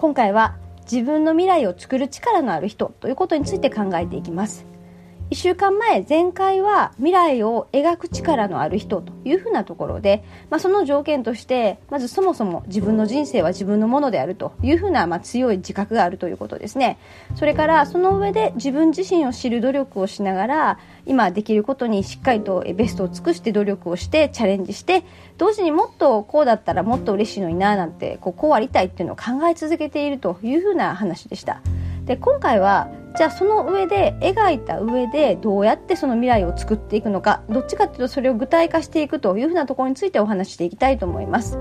今回は自分の未来を作る力のある人ということについて考えていきます。1週間前前回は未来を描く力のある人というふうなところで、まあ、その条件としてまずそもそも自分の人生は自分のものであるというふうな、まあ、強い自覚があるということですねそれからその上で自分自身を知る努力をしながら今できることにしっかりとベストを尽くして努力をしてチャレンジして同時にもっとこうだったらもっと嬉しいのにななんてこうこうありたいっていうのを考え続けているというふうな話でした。で今回はじゃあその上で描いた上でどうやってその未来を作っていくのかどっちかっていうとそれを具体化していくというふうなところについてお話していきたいと思います。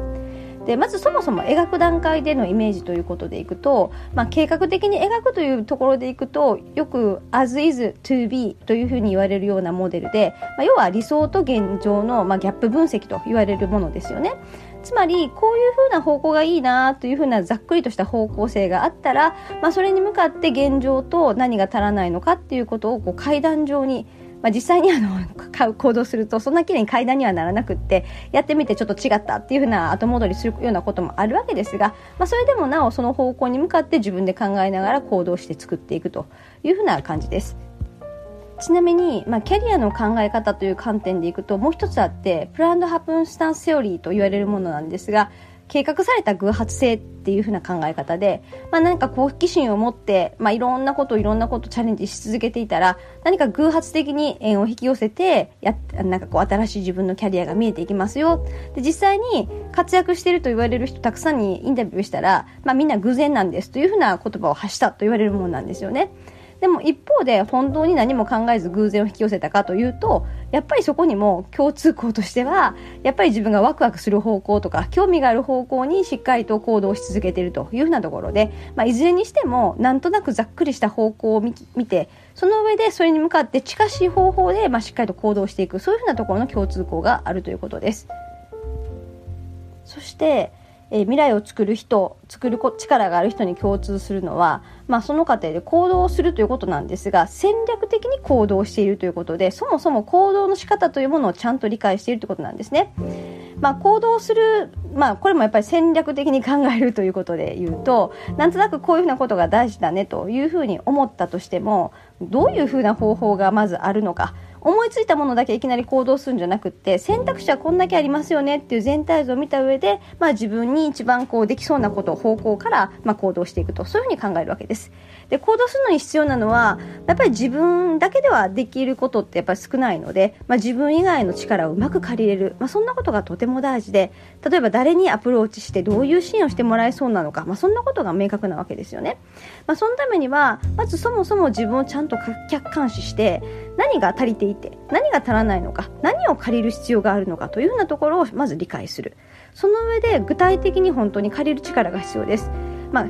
でまずそもそも描く段階でのイメージということでいくと、まあ、計画的に描くというところでいくとよく as is to be というふうに言われるようなモデルで、まあ、要は理想と現状の、まあ、ギャップ分析と言われるものですよね。つまりこういうふうな方向がいいなというふうなざっくりとした方向性があったら、まあ、それに向かって現状と何が足らないのかっていうことをこう階段上にまあ、実際にあの行動するとそんな綺麗に階段にはならなくってやってみてちょっと違ったっていうふうな後戻りするようなこともあるわけですが、まあ、それでもなおその方向に向かって自分で考えながら行動して作っていくというふうな感じです。ちなみに、まあ、キャリアの考え方という観点でいくともう一つあってプランドハプンスタンスセオリーと言われるものなんですが計画された偶発性っていう風な考え方で、まあ、何か好奇心を持って、まあ、いろんなこといろんなことチャレンジし続けていたら何か偶発的に縁を引き寄せてやなんかこう新しい自分のキャリアが見えていきますよで実際に活躍していると言われる人たくさんにインタビューしたら、まあ、みんな偶然なんですという風な言葉を発したと言われるものなんですよね。でも一方で本当に何も考えず偶然を引き寄せたかというとやっぱりそこにも共通項としてはやっぱり自分がワクワクする方向とか興味がある方向にしっかりと行動し続けているというふうなところで、まあ、いずれにしてもなんとなくざっくりした方向を見てその上でそれに向かって近しい方法で、まあ、しっかりと行動していくそういうふうなところの共通項があるということです。そしてえー、未来を作る人作る力がある人に共通するのは、まあ、その過程で行動をするということなんですが戦略的に行動しているということでそもそも行動の仕方というものをちゃんと理解しているということなんですね。まあ、行動する、まあ、これもやっぱり戦略的に考えるということで言うとなんとなくこういうふうなことが大事だねというふうに思ったとしてもどういうふうな方法がまずあるのか思いついたものだけいきなり行動するんじゃなくって選択肢はこんだけありますよねっていう全体像を見た上で、まあ、自分に一番こうできそうなこと方向から、まあ、行動していくとそういうふうに考えるわけです。で行動するのに必要なのはやっぱり自分だけではできることってやっぱり少ないので、まあ、自分以外の力をうまく借りれる、まあ、そんなことがとても大事で例えば誰にアプローチしてどういう支援をしてもらえそうなのか、まあ、そんなことが明確なわけですよね。まあ、そのためにはまずそもそも自分をちゃんと客観視して何が足りていて何が足らないのか何を借りる必要があるのかというふうなところをまず理解する。その上で具体的に本当に借りる力が必要です、まあ、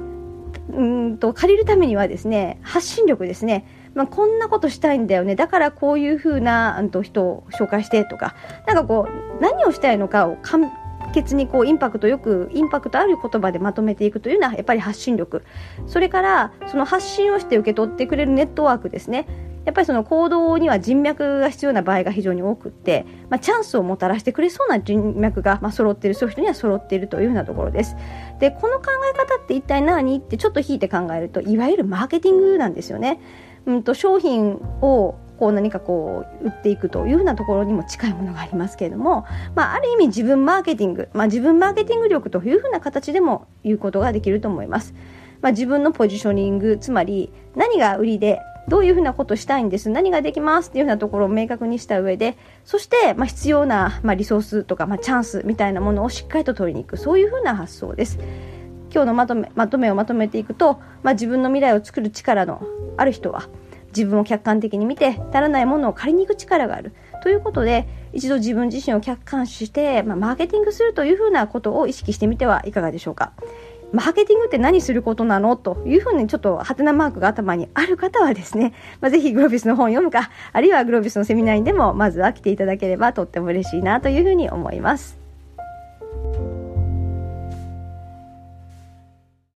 うんと借りるためにはですね発信力ですね。まあ、こんなことしたいんだよね。だからこういうふうな人を紹介してとかなんかこう何をしたいのかを簡潔にこうインパクトよくインパクトある言葉でまとめていくというのはやっぱり発信力。それからその発信をして受け取ってくれるネットワークですね。やっぱりその行動には人脈が必要な場合が非常に多くって、まあ、チャンスをもたらしてくれそうな人脈が、まあ、揃っているそういう人には揃っているというようなところです。でこの考え方って一体何ってちょっと引いて考えるといわゆるマーケティングなんですよね。うんと商品をこう何かこう売っていくというふうなところにも近いものがありますけれども、まあ、ある意味自分マーケティング、まあ、自分マーケティング力というふうな形でも言うことができると思います。まあ、自分のポジショニングつまり何が売りでどういうふうなことしたいんです？何ができます？っていうふうなところを明確にした上でそして、まあ、必要な、まあ、リソースとか、まあ、チャンスみたいなものをしっかりと取りに行く。そういうふうな発想です。今日のまとめまとめをまとめていくと、まあ、自分の未来を作る力のある人は自分を客観的に見て足らないものを借りに行く力がある。ということで一度自分自身を客観視して、まあ、マーケティングするというふうなことを意識してみてはいかがでしょうか。マーケティングって何することなの？というふうにちょっとハテナマークが頭にある方はですね、まあ、ぜひグロービスの本を読むか、あるいはグロービスのセミナーにでもまずは来ていただければとっても嬉しいなというふうに思います。